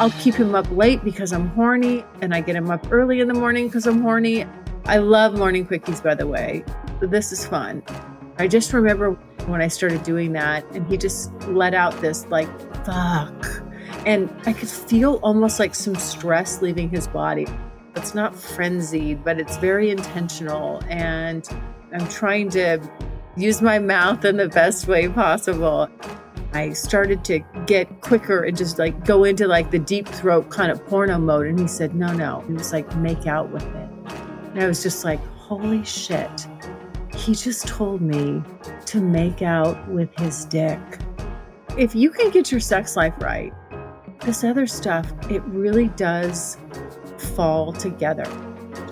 I'll keep him up late because I'm horny, and I get him up early in the morning because I'm horny. I love morning quickies, by the way. This is fun. I just remember when I started doing that, and he just let out this, like, fuck. And I could feel almost like some stress leaving his body. It's not frenzied, but it's very intentional. And I'm trying to use my mouth in the best way possible. I started to get quicker and just like go into like the deep throat kind of porno mode. And he said, no, no. He was like, make out with it. And I was just like, holy shit. He just told me to make out with his dick. If you can get your sex life right, this other stuff, it really does fall together.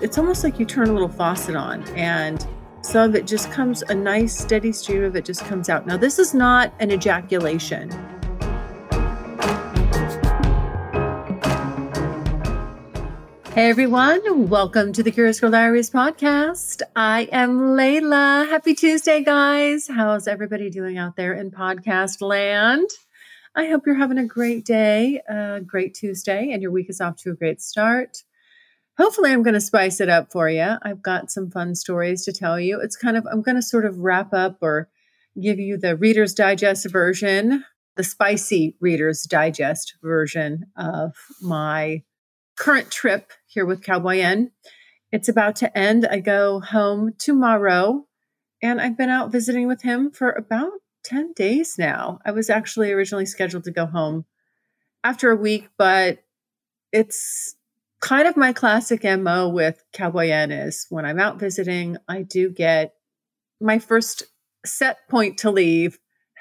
It's almost like you turn a little faucet on and some of it just comes, a nice steady stream of it just comes out. Now, this is not an ejaculation. Hey everyone, welcome to the Curious Girl Diaries podcast. I am Layla. Happy Tuesday, guys. How's everybody doing out there in podcast land? I hope you're having a great day, a great Tuesday, and your week is off to a great start hopefully I'm going to spice it up for you. I've got some fun stories to tell you. It's kind of, I'm going to sort of wrap up or give you the Reader's Digest version, the spicy Reader's Digest version of my current trip here with Cowboy N. It's about to end. I go home tomorrow, and I've been out visiting with him for about 10 days now. I was actually originally scheduled to go home after a week, but it's kind of my classic MO with Cowboy N is when I'm out visiting, I do get my first set point to leave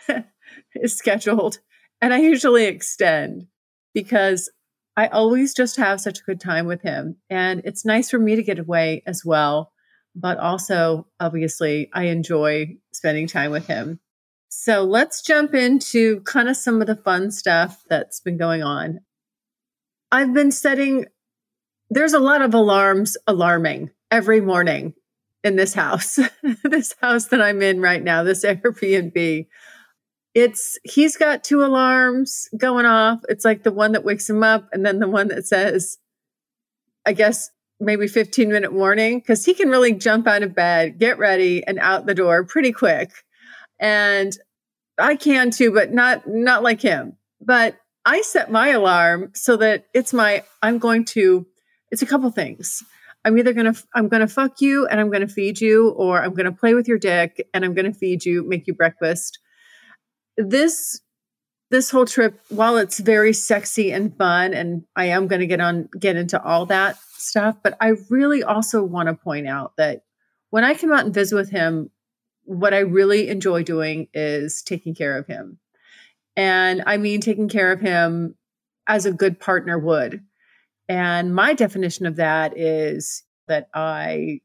is scheduled. And I usually extend because I always just have such a good time with him. And it's nice for me to get away as well. But also, obviously, I enjoy spending time with him. So let's jump into kind of some of the fun stuff that's been going on. I've been setting there's a lot of alarms alarming every morning in this house, this house that I'm in right now, this Airbnb. It's he's got two alarms going off. It's like the one that wakes him up and then the one that says, I guess maybe 15 minute warning because he can really jump out of bed, get ready and out the door pretty quick. And I can too, but not not like him. But I set my alarm so that it's my I'm going to it's a couple things. I'm either to I'm to fuck you and I'm to feed you or I'm to play with your dick and I'm to feed you, make you breakfast. This this whole trip while it's very sexy and fun and I am to get on get into all that stuff, but I really also want to point out that when I come out and visit with him, what I really enjoy doing is taking care of him. And I mean taking care of him as a good partner would and my definition of that is that I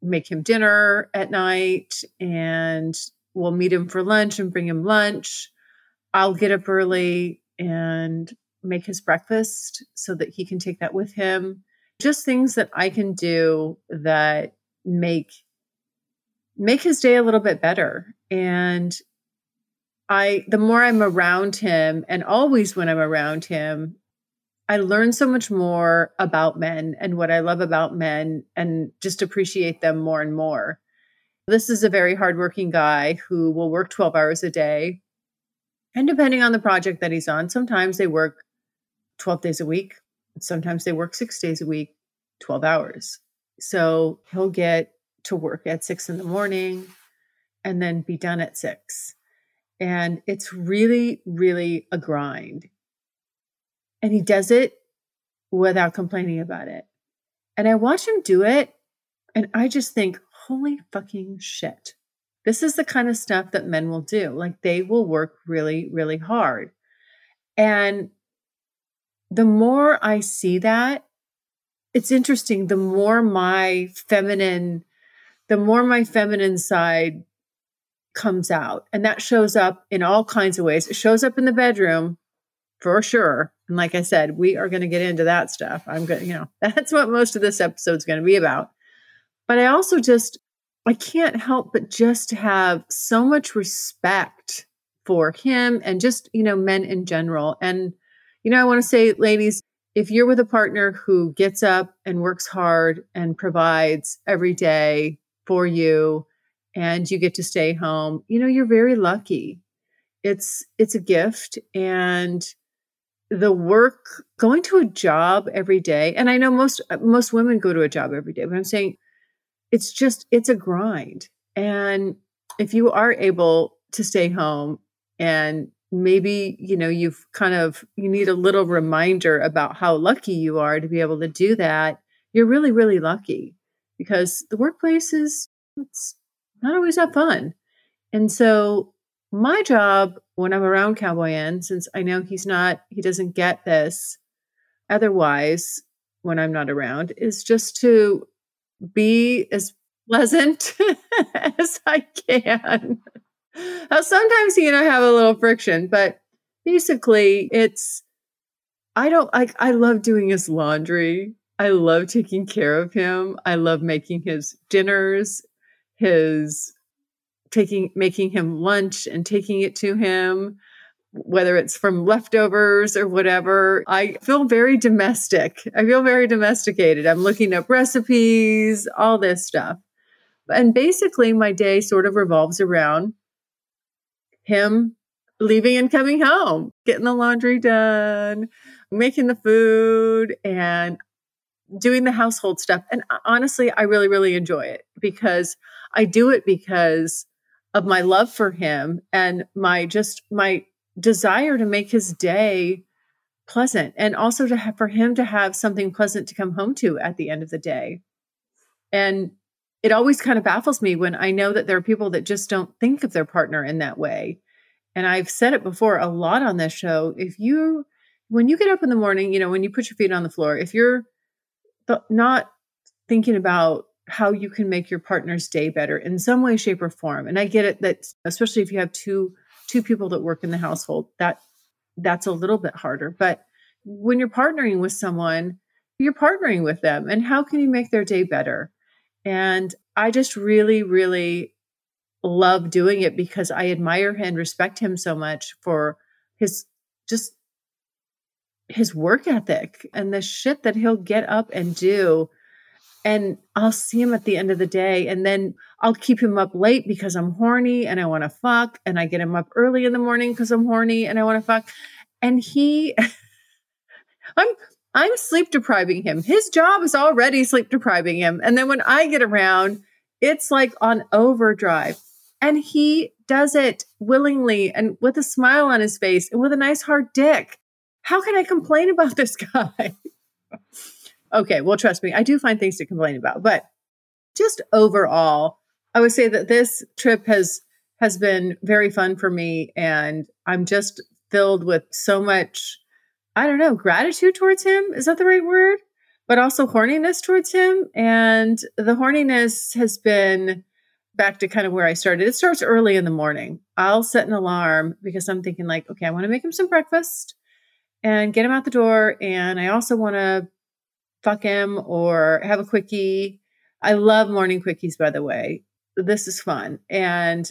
make him dinner at night and we'll meet him for lunch and bring him lunch. I'll get up early and make his breakfast so that he can take that with him. Just things that I can do that make make his day a little bit better. And I the more I'm around him and always when I'm around him, I learn so much more about men and what I love about men and just appreciate them more and more. This is a very hardworking guy who will work 12 hours a day. And depending on the project that he's on, sometimes they work 12 days a week. Sometimes they work six days a week, 12 hours. So he'll get to work at six in the morning and then be done at six. And it's really, really a grind. And he does it without complaining about it. And I watch him do it and I just think, holy fucking shit. This is the kind of stuff that men will do. Like they will work really, really hard. And the more I see that, it's interesting. The more my feminine, the more my feminine side comes out. And that shows up in all kinds of ways. It shows up in the bedroom for sure. And like I said, we are going to get into that stuff. I'm going to, you know, that's what most of this episode is going to be about. But I also just, I can't help but just have so much respect for him and just, you know, men in general. And, you know, I want to say, ladies, if you're with a partner who gets up and works hard and provides every day for you and you get to stay home, you know, you're very lucky. It's it's a gift and the work going to a job every day and I know most most women go to a job every day, but I'm saying it's just it's a grind. And if you are able to stay home and maybe you know you've kind of you need a little reminder about how lucky you are to be able to do that you're really really lucky because the workplace is it's not always that fun and so my job when i'm around cowboy N, since i know he's not he doesn't get this otherwise when i'm not around is just to be as pleasant as i can now, sometimes and I have a little friction, but basically it's, I don't like, I love doing his laundry. I love taking care of him. I love making his dinners, his taking, making him lunch and taking it to him, whether it's from leftovers or whatever. I feel very domestic. I feel very domesticated. I'm looking up recipes, all this stuff. And basically, my day sort of revolves around him leaving and coming home, getting the laundry done, making the food, and doing the household stuff. And uh, honestly, I really, really enjoy it because I do it because of my love for him and my just my desire to make his day pleasant and also to have for him to have something pleasant to come home to at the end of the day. And it always kind of baffles me when I know that there are people that just don't think of their partner in that way. And I've said it before a lot on this show. If you, when you get up in the morning, you know, when you put your feet on the floor, if you're not thinking about how you can make your partner's day better in some way, shape, or form, and I get it that especially if you have two two people that work in the household, that that's a little bit harder. But when you're partnering with someone, you're partnering with them, and how can you make their day better? And I just really, really love doing it because I admire him and respect him so much for his just his work ethic and the shit that he'll get up and do. And I'll see him at the end of the day and then I'll keep him up late because I'm horny and I want to fuck. And I get him up early in the morning because I'm horny and I want to fuck. And he, I'm, I'm sleep depriving him. His job is already sleep depriving him. And then when I get around, it's like on overdrive. And he does it willingly and with a smile on his face and with a nice hard dick. How can I complain about this guy? Okay, well, trust me, I do find things to complain about, but just overall, I would say that this trip has has been very fun for me and I'm just filled with so much I don't know, gratitude towards him. Is that the right word? But also horniness towards him and the horniness has been back to kind of where I started. It starts early in the morning. I'll set an alarm because I'm thinking like, okay, I want to make him some breakfast and get him out the door. And I also want to fuck him or have a quickie. I love morning quickies, by the way. This is fun. And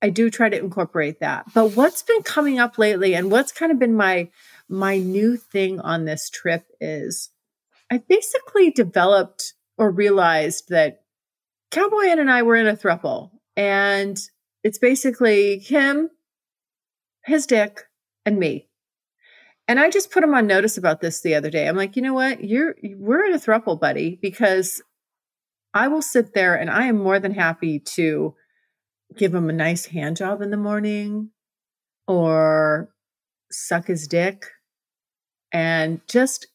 I do try to incorporate that. But what's been coming up lately and what's kind of been my my new thing on this trip is I basically developed or realized that Cowboy and I were in a thruple, and it's basically him, his dick, and me. And I just put him on notice about this the other day. I'm like, you know what? You're we're in a thruple, buddy, because I will sit there and I am more than happy to give him a nice hand job in the morning or suck his dick and just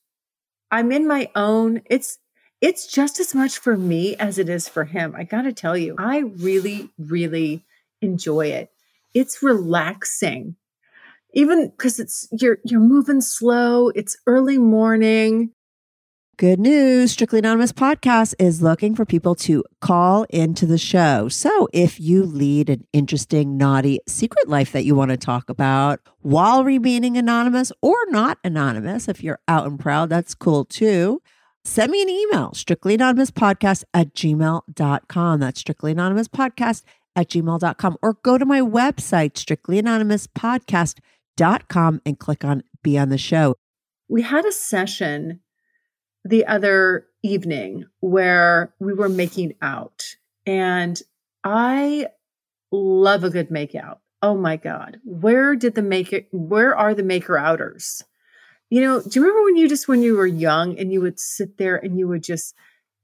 I'm in my own it's it's just as much for me as it is for him. I got to tell you, I really really enjoy it. It's relaxing. Even cuz it's you're you're moving slow, it's early morning. Good news Strictly Anonymous podcast is looking for people to call into the show. So if you lead an interesting, naughty secret life that you want to talk about while remaining anonymous or not anonymous, if you're out and proud, that's cool too. Send me an email, strictly anonymous podcast at gmail.com. That's strictly anonymous podcast at gmail.com. Or go to my website, strictly anonymous podcast.com, and click on Be on the Show. We had a session the other evening where we were making out and I love a good makeout. Oh my God. Where did the make it, where are the maker outers? You know, do you remember when you just, when you were young and you would sit there and you would just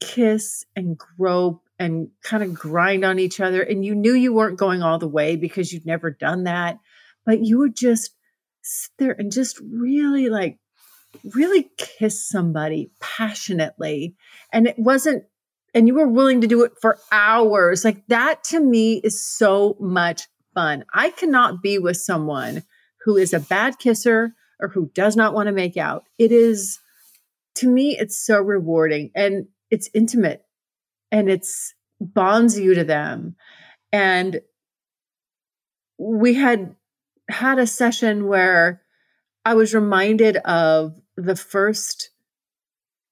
kiss and grope and kind of grind on each other and you knew you weren't going all the way because you'd never done that, but you would just sit there and just really like really kiss somebody passionately. And it wasn't and you were willing to do it for hours. Like that to me is so much fun. I cannot be with someone who is a bad kisser or who does not want to make out. It is to me it's so rewarding and it's intimate and it's bonds you to them. And we had had a session where I was reminded of the first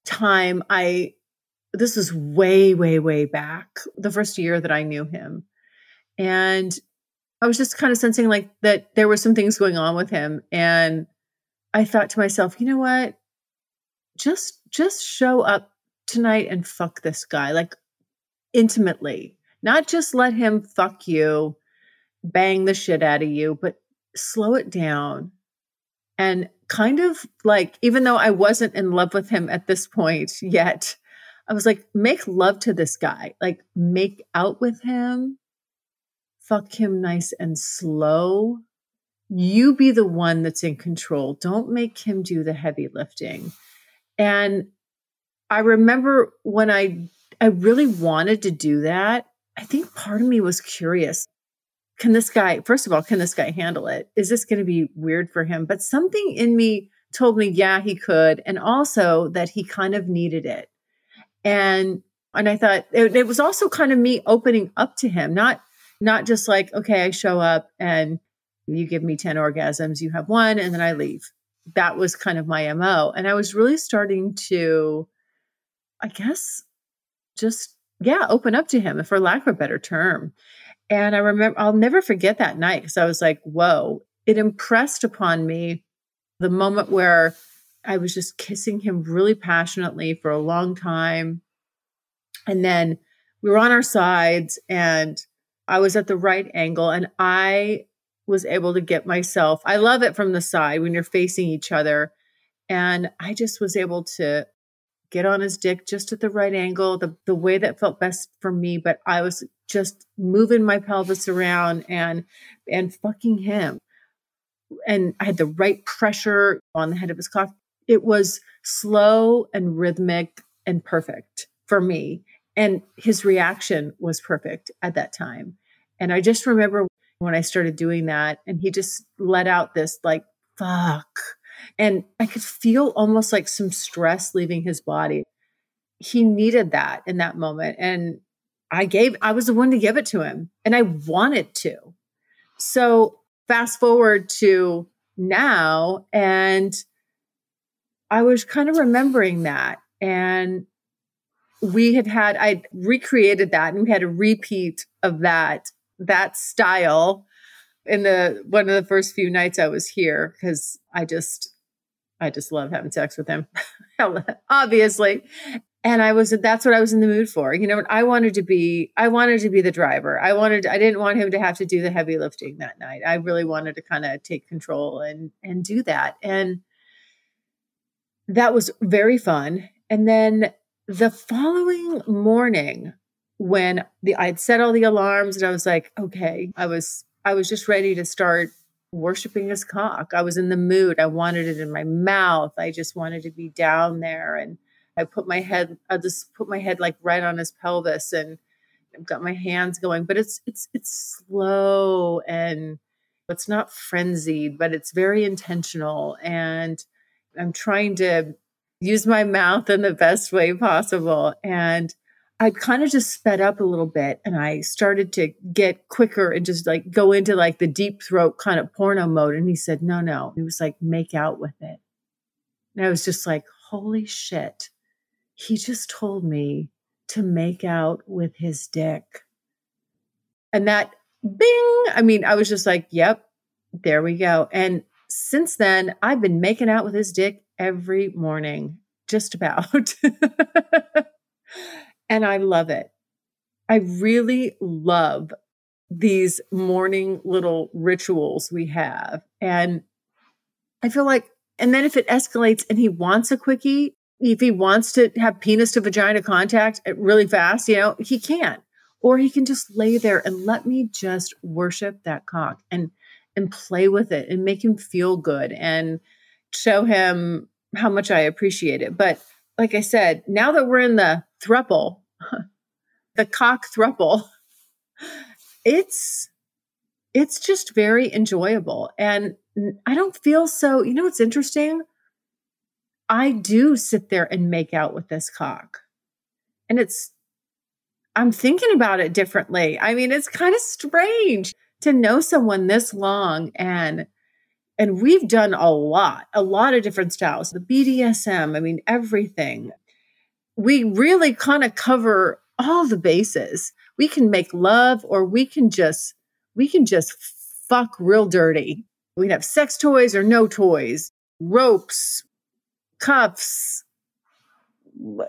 time I, this was way, way, way back, the first year that I knew him. And I was just kind of sensing like that there were some things going on with him. And I thought to myself, you know what? Just, just show up tonight and fuck this guy, like intimately, not just let him fuck you, bang the shit out of you, but slow it down and kind of like, even though I wasn't in love with him at this point yet, I was like, make love to this guy, like make out with him, fuck him nice and slow. You be the one that's in control. Don't make him do the heavy lifting. And I remember when I I really wanted to do that. I think part of me was curious can this guy, first of all, can this guy handle it? Is this going to be weird for him? But something in me told me, yeah, he could. And also that he kind of needed it. And, and I thought it, it was also kind of me opening up to him, not, not just like, okay, I show up and you give me 10 orgasms, you have one, and then I leave. That was kind of my MO. And I was really starting to, I guess, just, yeah, open up to him, for lack of a better term. And I remember, I'll never forget that night because I was like, whoa, it impressed upon me the moment where I was just kissing him really passionately for a long time. And then we were on our sides and I was at the right angle and I was able to get myself. I love it from the side when you're facing each other. And I just was able to get on his dick just at the right angle, the, the way that felt best for me. But I was just moving my pelvis around and and fucking him. And I had the right pressure on the head of his cock. It was slow and rhythmic and perfect for me. And his reaction was perfect at that time. And I just remember when I started doing that, and he just let out this like, fuck and I could feel almost like some stress leaving his body. He needed that in that moment. And I gave, I was the one to give it to him and I wanted to. So fast forward to now, and I was kind of remembering that. And we had had, I recreated that and we had a repeat of that, that style in the one of the first few nights I was here because I just I just love having sex with him, obviously. And I was that's what I was in the mood for. You know, I wanted to be I wanted to be the driver. I wanted I didn't want him to have to do the heavy lifting that night. I really wanted to kind of take control and and do that. And that was very fun. And then the following morning when the I'd set all the alarms and I was like, okay, I was I was just ready to start worshiping his cock. I was in the mood. I wanted it in my mouth. I just wanted to be down there and I put my head, I'll just put my head like right on his pelvis and I've got my hands going, but it's, it's, it's slow and it's not frenzied, but it's very intentional. And I'm trying to use my mouth in the best way possible. And I kind of just sped up a little bit and I started to get quicker and just like go into like the deep throat kind of porno mode. And he said, no, no. He was like, make out with it. And I was just like, holy shit he just told me to make out with his dick. And that bing, I mean, I was just like, yep, there we go. And since then, I've been making out with his dick every morning, just about. and I love it. I really love these morning little rituals we have. And I feel like, and then if it escalates and he wants a quickie, if he wants to have penis to vagina contact uh, really fast, you know, he can. Or he can just lay there and let me just worship that cock and and play with it and make him feel good and show him how much I appreciate it. But like I said, now that we're in the thruple, the cock thruple, it's it's just very enjoyable. And I don't feel so, you know it's interesting? I do sit there and make out with this cock. And it's, I'm thinking about it differently. I mean, it's kind of strange to know someone this long and and we've done a lot, a lot of different styles. The BDSM, I mean, everything. We really kind of cover all the bases. We can make love or we can just we can just fuck real dirty. We have sex toys or no toys, ropes, cuffs,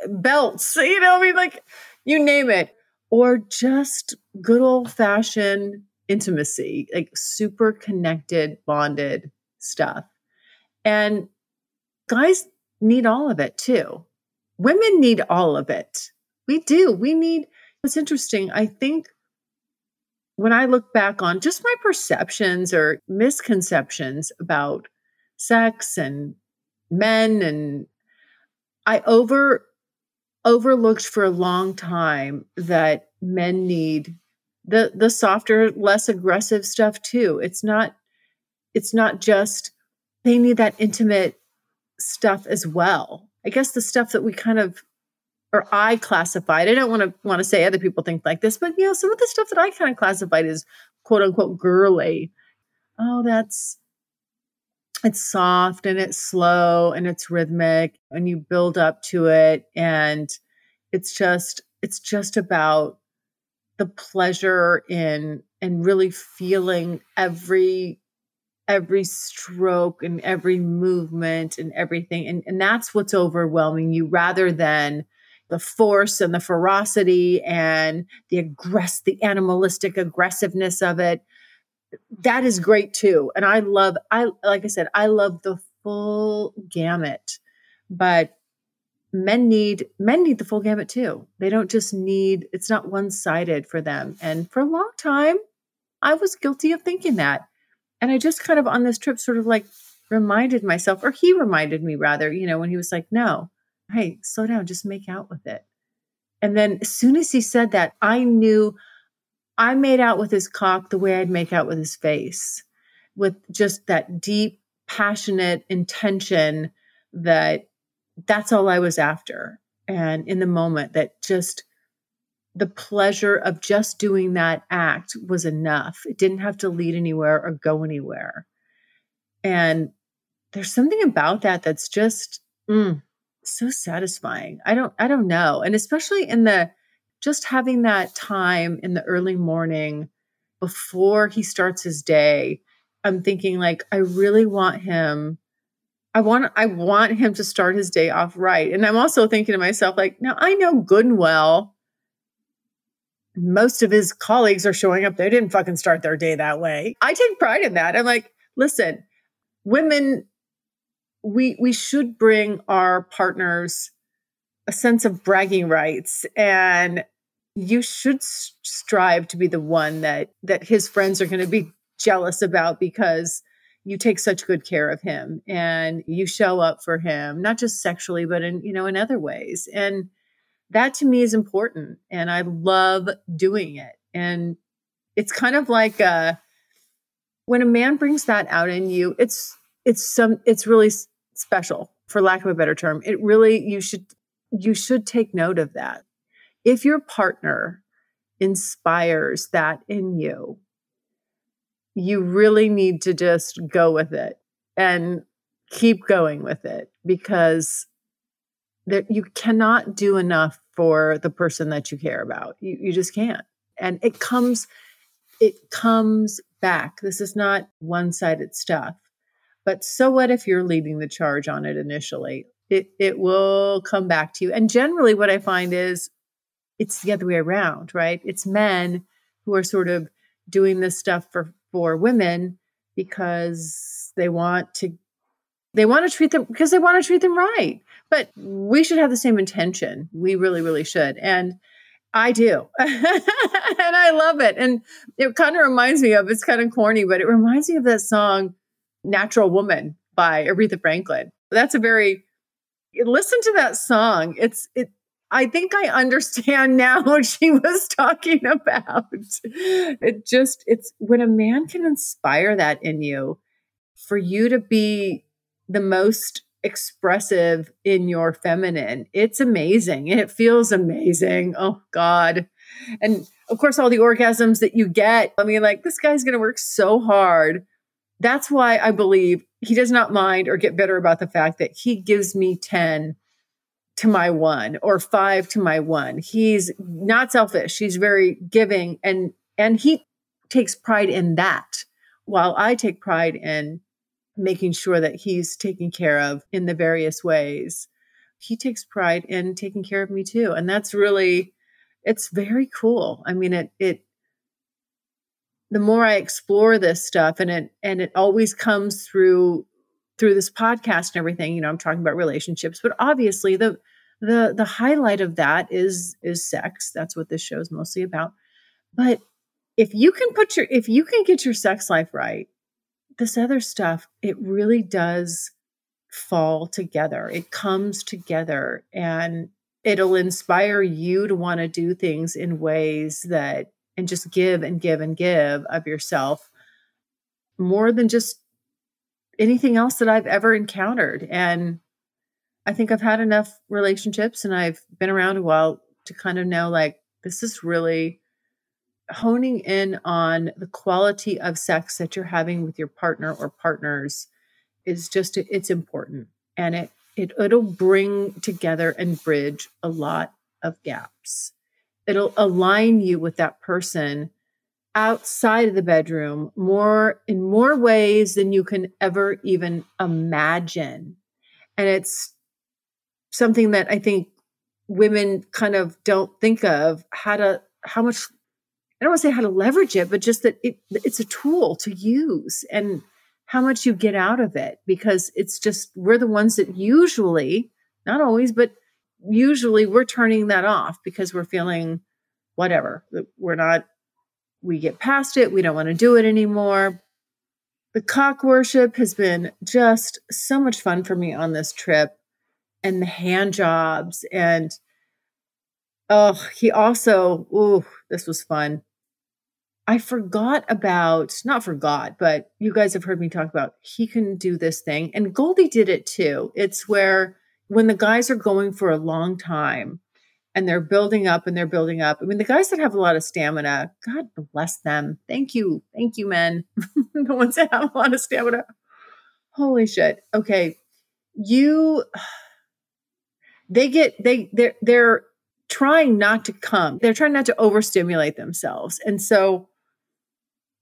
belts, you know, I mean, like you name it, or just good old fashioned intimacy, like super connected, bonded stuff. And guys need all of it too. Women need all of it. We do. We need, it's interesting. I think when I look back on just my perceptions or misconceptions about sex and men and I over overlooked for a long time that men need the the softer less aggressive stuff too. It's not it's not just they need that intimate stuff as well. I guess the stuff that we kind of or i classified i don't want to want to say other people think like this but you know some of the stuff that i kind of classified as quote unquote girly oh that's it's soft and it's slow and it's rhythmic and you build up to it and it's just it's just about the pleasure in and really feeling every every stroke and every movement and everything and, and that's what's overwhelming you rather than the force and the ferocity and the aggress the animalistic aggressiveness of it that is great too. And I love, I, like I said, I love the full gamut, but men need, men need the full gamut too. They don't just need, it's not one sided for them. And for a long time, I was guilty of thinking that. And I just kind of on this trip sort of like reminded myself, or he reminded me rather, you know, when he was like, no, hey, slow down, just make out with it. And then as soon as he said that, I knew I made out with his cock the way I'd make out with his face, with just that deep, passionate intention that that's all I was after. And in the moment, that just the pleasure of just doing that act was enough. It didn't have to lead anywhere or go anywhere. And there's something about that that's just mm, so satisfying. I don't, I don't know. And especially in the just having that time in the early morning before he starts his day, I'm thinking like I really want him I want I want him to start his day off right. And I'm also thinking to myself, like, now I know good and well most of his colleagues are showing up. They didn't fucking start their day that way. I take pride in that. I'm like, listen, women, we we should bring our partners a sense of bragging rights and you should strive to be the one that that his friends are going to be jealous about because you take such good care of him and you show up for him not just sexually but in you know in other ways. And that to me is important and i love doing it. And it's kind of like uh when a man brings that out in you it's it's some it's really special for lack of a better term. It really you should you should take note of that if your partner inspires that in you you really need to just go with it and keep going with it because you cannot do enough for the person that you care about. You, you just can't. And it comes, it comes back. This is not one-sided stuff. But so what if you're leading the charge on it initially? It it will come back to you. And generally what I find is it's the other way around, right? It's men who are sort of doing this stuff for for women because they want to they want to treat them because they want to treat them right. But we should have the same intention. We really, really should. And I do. and I love it. And it kind of reminds me of it's kind of corny, but it reminds me of that song Natural Woman by Aretha Franklin. That's a very listen to that song. It's it I think I understand now what she was talking about. It just, it's when a man can inspire that in you, for you to be the most expressive in your feminine, it's amazing. It feels amazing. Oh, God. And of course, all the orgasms that you get. I mean, like, this guy's going to work so hard. That's why I believe he does not mind or get bitter about the fact that he gives me 10 to my one or five to my one. He's not selfish. He's very giving and and he takes pride in that while I take pride in making sure that he's taken care of in the various ways. He takes pride in taking care of me too. And that's really it's very cool. I mean it it the more I explore this stuff and it and it always comes through through this podcast and everything, you know, I'm talking about relationships, but obviously the the the highlight of that is is sex. That's what this show is mostly about. But if you can put your if you can get your sex life right, this other stuff, it really does fall together. It comes together and it'll inspire you to want to do things in ways that and just give and give and give of yourself more than just anything else that I've ever encountered. And I think I've had enough relationships and I've been around a while to kind of know like this is really honing in on the quality of sex that you're having with your partner or partners is just it's important and it it it'll bring together and bridge a lot of gaps. It'll align you with that person outside of the bedroom more in more ways than you can ever even imagine. And it's something that I think women kind of don't think of how to how much I don't want to say how to leverage it, but just that it it's a tool to use and how much you get out of it because it's just we're the ones that usually not always but usually we're turning that off because we're feeling whatever we're not we get past it. We don't want to do it anymore. The cock worship has been just so much fun for me on this trip and the hand jobs. And oh, he also, oh, this was fun. I forgot about, not forgot, but you guys have heard me talk about he can do this thing. And Goldie did it too. It's where when the guys are going for a long time, and they're building up and they're building up. I mean, the guys that have a lot of stamina, God bless them. Thank you. Thank you, men. the ones that have a lot of stamina. Holy shit. Okay. You they get they they're they're trying not to come. They're trying not to overstimulate themselves. And so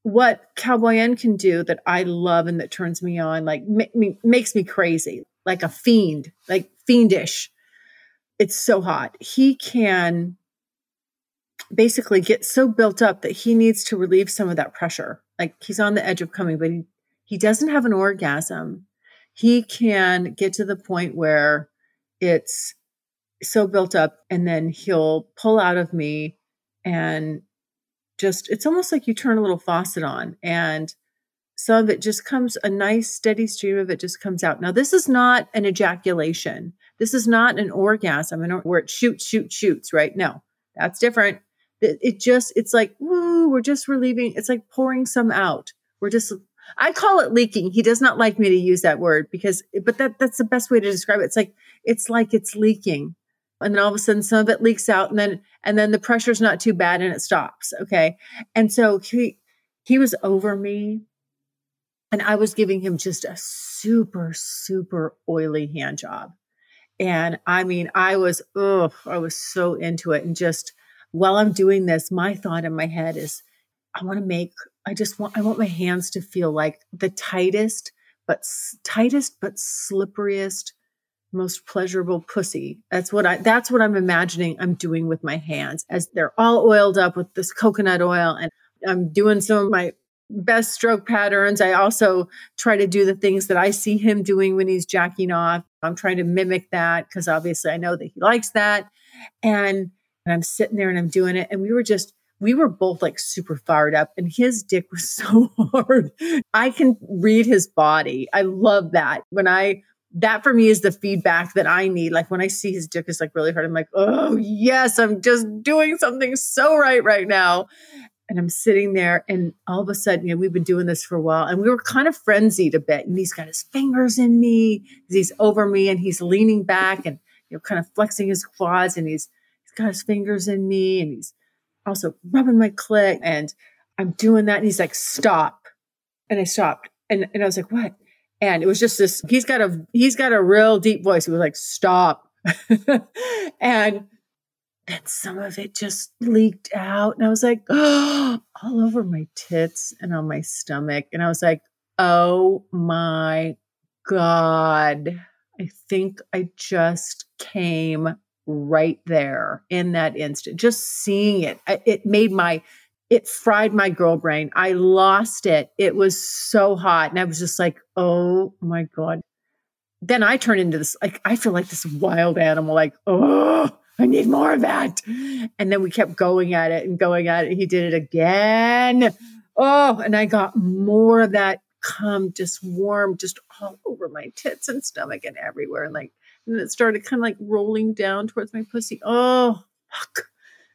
what Cowboy N can do that I love and that turns me on, like me, makes me crazy, like a fiend, like fiendish. It's so hot. He can basically get so built up that he needs to relieve some of that pressure. Like he's on the edge of coming, but he, he doesn't have an orgasm. He can get to the point where it's so built up and then he'll pull out of me and just it's almost like you turn a little faucet on and some of it just comes a nice steady stream of it just comes out. Now this is not an ejaculation. This is not an orgasm. Where it shoots shoots shoots right? No that's different. It, it just it's like woo we're just relieving it's like pouring some out. We're just i call it leaking. He does not like me to use that word because but that that's the best way to describe it. It's like it's like it's leaking. And then all of a sudden some of it leaks out and then and then the pressure's not too bad and it stops okay? And so he he was over me and i was giving him just a super super oily hand job and i mean i was oh i was so into it and just while i'm doing this my thought in my head is i want to make i just want i want my hands to feel like the tightest but tightest but slipperiest most pleasurable pussy. That's what I that's what I'm imagining I'm doing with my hands as they're all oiled up with this coconut oil and I'm doing some of my best stroke patterns. I also try to do the things that I see him doing when he's jacking off. I'm trying to mimic that because obviously I know that he likes that. And, and I'm sitting there and I'm doing it and we were just we were both like super fired up and his dick was so hard. I can read his body. I love that. When I that for me is the feedback that I need. Like when I see his dick is like really hard, I'm like, oh yes, I'm just doing something so right right now. And I'm sitting there, and all of a sudden, you know, we've been doing this for a while, and we were kind of frenzied a bit. And he's got his fingers in me, he's over me, and he's leaning back and you know, kind of flexing his quads, and he's he's got his fingers in me, and he's also rubbing my clit, and I'm doing that, and he's like, stop, and I stopped, and and I was like, what? and it was just this he's got a he's got a real deep voice he was like stop and then some of it just leaked out and i was like oh, all over my tits and on my stomach and i was like oh my god i think i just came right there in that instant just seeing it it made my it fried my girl brain. I lost it. It was so hot. And I was just like, oh my God. Then I turn into this, like, I feel like this wild animal, like, oh, I need more of that. And then we kept going at it and going at it. He did it again. Oh, and I got more of that cum just warm, just all over my tits and stomach and everywhere. And like, and it started kind of like rolling down towards my pussy. Oh, fuck.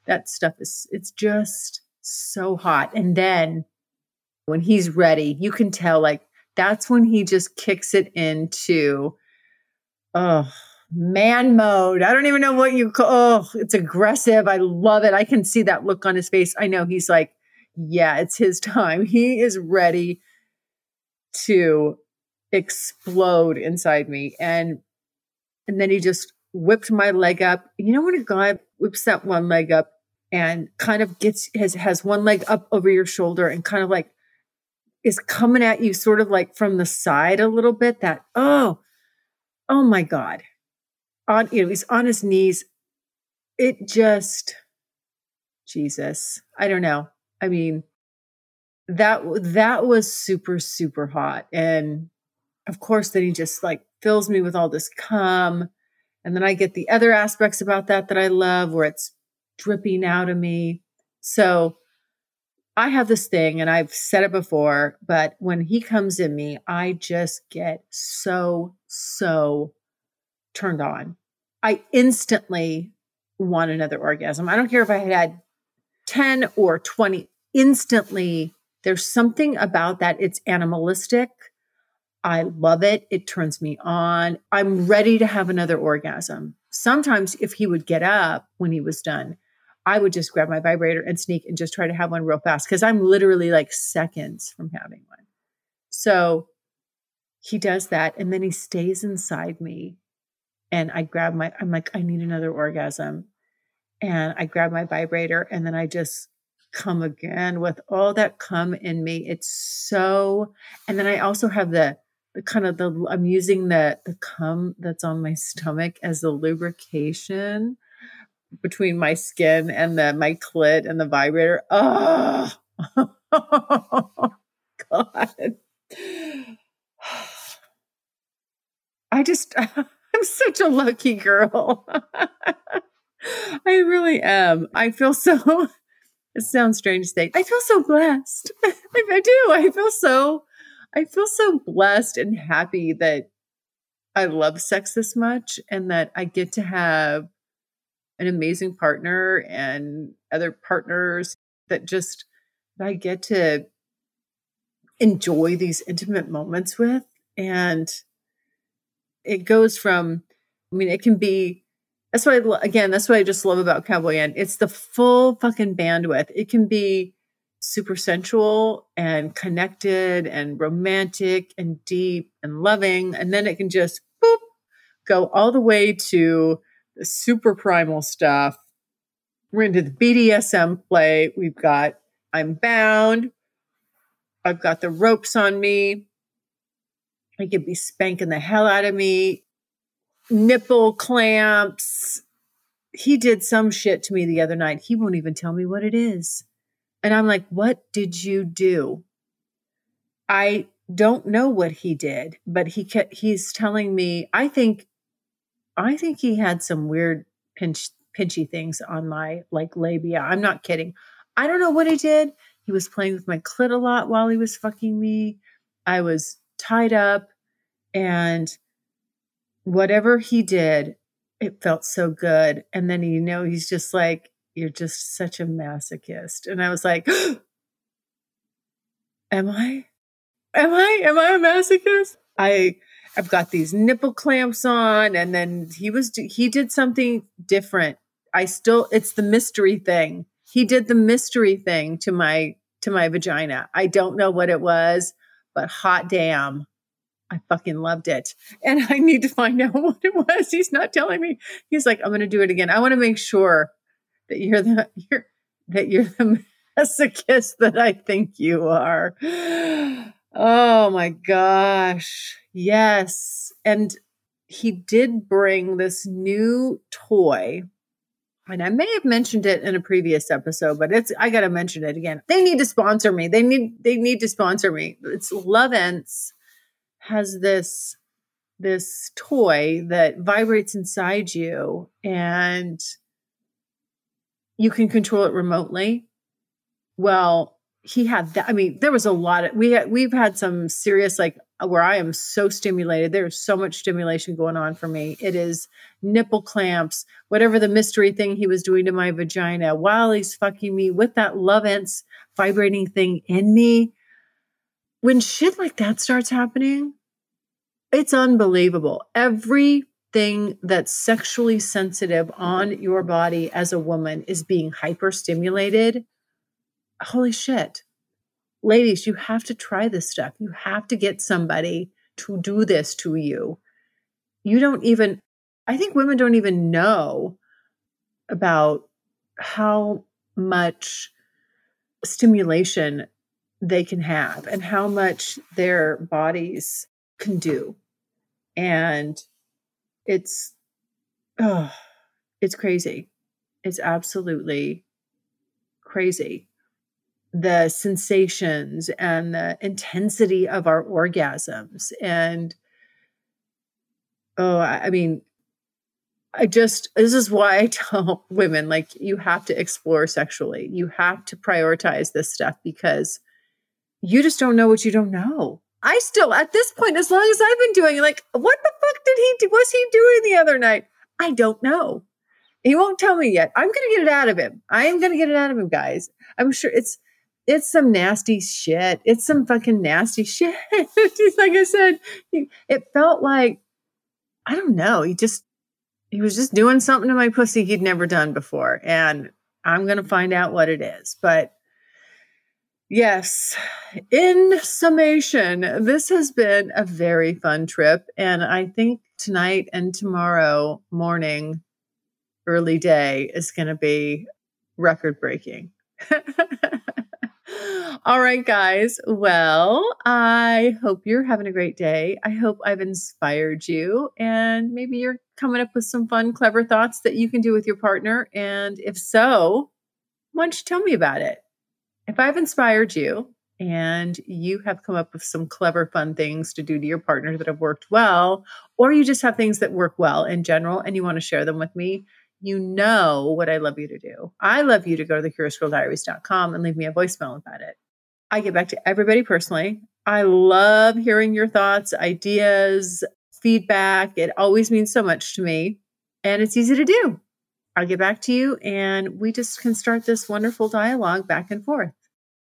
That stuff is, it's just, so hot. And then when he's ready, you can tell like that's when he just kicks it into oh man mode. I don't even know what you call oh, it's aggressive. I love it. I can see that look on his face. I know he's like, yeah, it's his time. He is ready to explode inside me. And and then he just whipped my leg up. You know when a guy whips that one leg up and kind of gets has has one leg up over your shoulder and kind of like is coming at you sort of like from the side a little bit that oh oh my god on you know he's on his knees. It just jesus. I don't know. I mean that that was super super hot. And of course then he just like fills me with all this cum. And then i get the other aspects about that that i love where it's dripping out of me. So I have this thing, and I've said it before, but when he comes in me, I just get so, so turned on. I instantly want another orgasm. I don't care if I had 10 or 20, instantly, there's something about that. It's animalistic. I love it. It turns me on. I'm ready to have another orgasm. Sometimes, if he would get up when he was done, I would just grab my vibrator and sneak and just try to have one real fast because I'm literally like seconds from having one. So he does that and then he stays inside me. And I grab my, I'm like, I need another orgasm. And I grab my vibrator and then I just come again with all that come in me. It's so, and then I also have the, the kind of the, I'm using the, the cum that's on my stomach as the lubrication between my skin and the, my clit and the vibrator. Oh, God. I just, I'm such a lucky girl. I really am. I feel so, it sounds strange to say, I feel so blessed. I, I do. I feel so, I feel so blessed and happy that I love sex this much and that I get to have an amazing partner and other partners that just that I get to enjoy these intimate moments with. And it goes from, I mean, it can be, that's what I, again, that's what I just love about Cowboy and It's the full fucking bandwidth. It can be super sensual and connected and romantic and deep and loving. And then it can just boop, go all the way to the super primal stuff. We're into the BDSM play. We've got I'm bound. I've got the ropes on me. He could be spanking the hell out of me. Nipple clamps. He did some shit to me the other night. He won't even tell me what it is. And I'm like, what did you do? I don't know what he did, but he kept, he's telling me, I think, I think he had some weird pinch, pinchy things on my like labia. I'm not kidding. I don't know what he did. He was playing with my clit a lot while he was fucking me. I was tied up and whatever he did, it felt so good. And then, you know, he's just like, you're just such a masochist. And I was like, am I? Am I? Am I a masochist? I I've got these nipple clamps on and then he was he did something different. I still it's the mystery thing he did the mystery thing to my to my vagina. I don't know what it was, but hot damn. I fucking loved it. And I need to find out what it was. He's not telling me. He's like, I'm gonna do it again. I want to make sure that you're the you're that you're the masochist that I think you are. Oh my gosh. Yes. And he did bring this new toy and I may have mentioned it in a previous episode, but it's I gotta mention it again. They need to sponsor me. They need they need to sponsor me. It's Lovense has this this toy that vibrates inside you and you can control it remotely. Well, he had that. I mean, there was a lot of we had, we've had some serious like Uh, where I am so stimulated. There's so much stimulation going on for me. It is nipple clamps, whatever the mystery thing he was doing to my vagina while he's fucking me with that Lovense vibrating thing in me. When shit like that starts happening, it's unbelievable. Everything that's sexually sensitive on your body as a woman is being hyper stimulated. Holy shit ladies, you have to try this stuff. You have to get somebody to do this to you. You don't even, I think women don't even know about how much stimulation they can have and how much their bodies can do. And it's, oh, it's crazy. It's absolutely crazy the sensations and the intensity of our orgasms. And oh, I, mean, I just, this is why I tell women like, you have to explore sexually. You have to prioritize this stuff because you just don't know what you don't know. I still, at this point, as long as I've been doing, like, what the fuck did he do? Was he doing the other night? I don't know. He won't tell me yet. I'm going to get it out of him. I am going to get it out of him, guys. I'm sure it's it's some nasty shit. It's some fucking nasty shit. just like I said, it felt like, I don't know. He just, he was just doing something to my pussy he'd never done before. And I'm going to find out what it is. But yes, in summation, this has been a very fun trip. And I think tonight and tomorrow morning, early day, is going to be record breaking All right, guys. Well, I hope you're having a great day. I hope I've inspired you, and maybe you're coming up with some fun, clever thoughts that you can do with your partner. And if so, why don't you tell me about it? If I've inspired you and you have come up with some clever, fun things to do to your partner that have worked well, or you just have things that work well in general and you want to share them with me, you know what I love you to do. I love you to go to thecuriousgirldiaries.com and leave me a voicemail about it. I get back to everybody personally. I love hearing your thoughts, ideas, feedback. It always means so much to me, and it's easy to do. I'll get back to you, and we just can start this wonderful dialogue back and forth.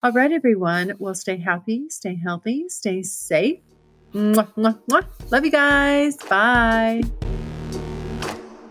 All right, everyone. Well, stay happy, stay healthy, stay safe. Mwah, mwah, mwah. Love you guys. Bye.